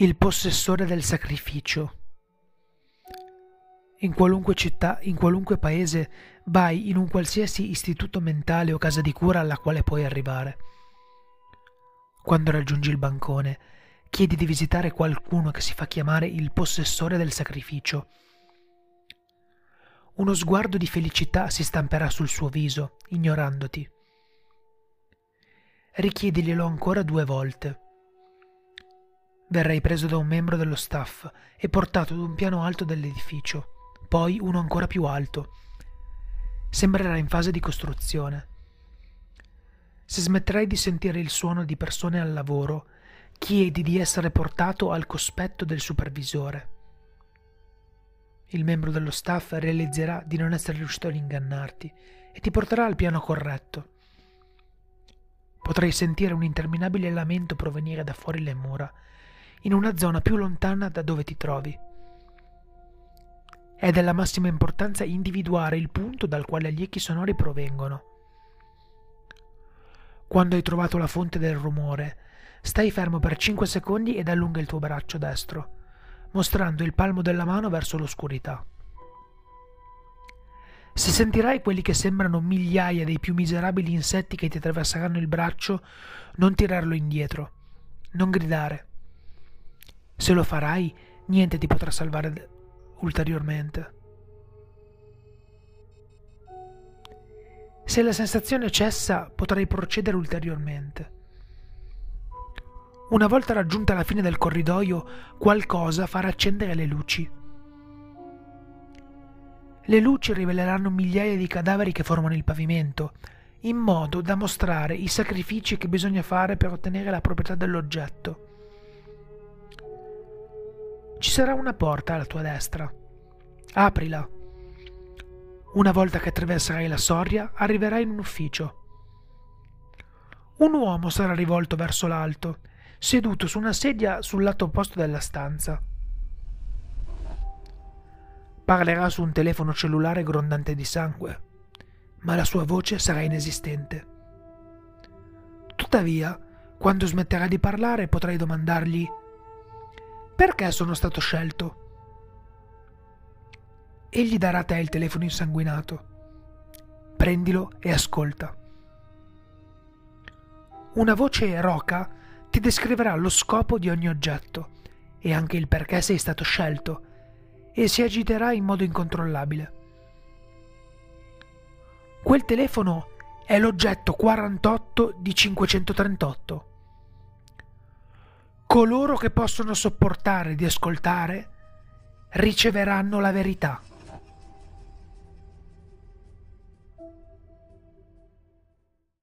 Il possessore del sacrificio. In qualunque città, in qualunque paese, vai in un qualsiasi istituto mentale o casa di cura alla quale puoi arrivare. Quando raggiungi il bancone, chiedi di visitare qualcuno che si fa chiamare il possessore del sacrificio. Uno sguardo di felicità si stamperà sul suo viso, ignorandoti. Richiediglielo ancora due volte Verrai preso da un membro dello staff e portato ad un piano alto dell'edificio, poi uno ancora più alto. Sembrerà in fase di costruzione. Se smetterai di sentire il suono di persone al lavoro, chiedi di essere portato al cospetto del supervisore. Il membro dello staff realizzerà di non essere riuscito ad ingannarti e ti porterà al piano corretto. Potrai sentire un interminabile lamento provenire da fuori le mura in una zona più lontana da dove ti trovi. È della massima importanza individuare il punto dal quale gli echi sonori provengono. Quando hai trovato la fonte del rumore, stai fermo per 5 secondi ed allunga il tuo braccio destro, mostrando il palmo della mano verso l'oscurità. Se sentirai quelli che sembrano migliaia dei più miserabili insetti che ti attraverseranno il braccio, non tirarlo indietro, non gridare, se lo farai, niente ti potrà salvare ulteriormente. Se la sensazione cessa, potrai procedere ulteriormente. Una volta raggiunta la fine del corridoio, qualcosa farà accendere le luci. Le luci riveleranno migliaia di cadaveri che formano il pavimento, in modo da mostrare i sacrifici che bisogna fare per ottenere la proprietà dell'oggetto. Ci sarà una porta alla tua destra. Aprila. Una volta che attraverserai la soglia, arriverai in un ufficio. Un uomo sarà rivolto verso l'alto, seduto su una sedia sul lato opposto della stanza. Parlerà su un telefono cellulare grondante di sangue, ma la sua voce sarà inesistente. Tuttavia, quando smetterà di parlare, potrai domandargli perché sono stato scelto? Egli darà a te il telefono insanguinato. Prendilo e ascolta. Una voce roca ti descriverà lo scopo di ogni oggetto e anche il perché sei stato scelto e si agiterà in modo incontrollabile. Quel telefono è l'oggetto 48 di 538 coloro che possono sopportare di ascoltare riceveranno la verità.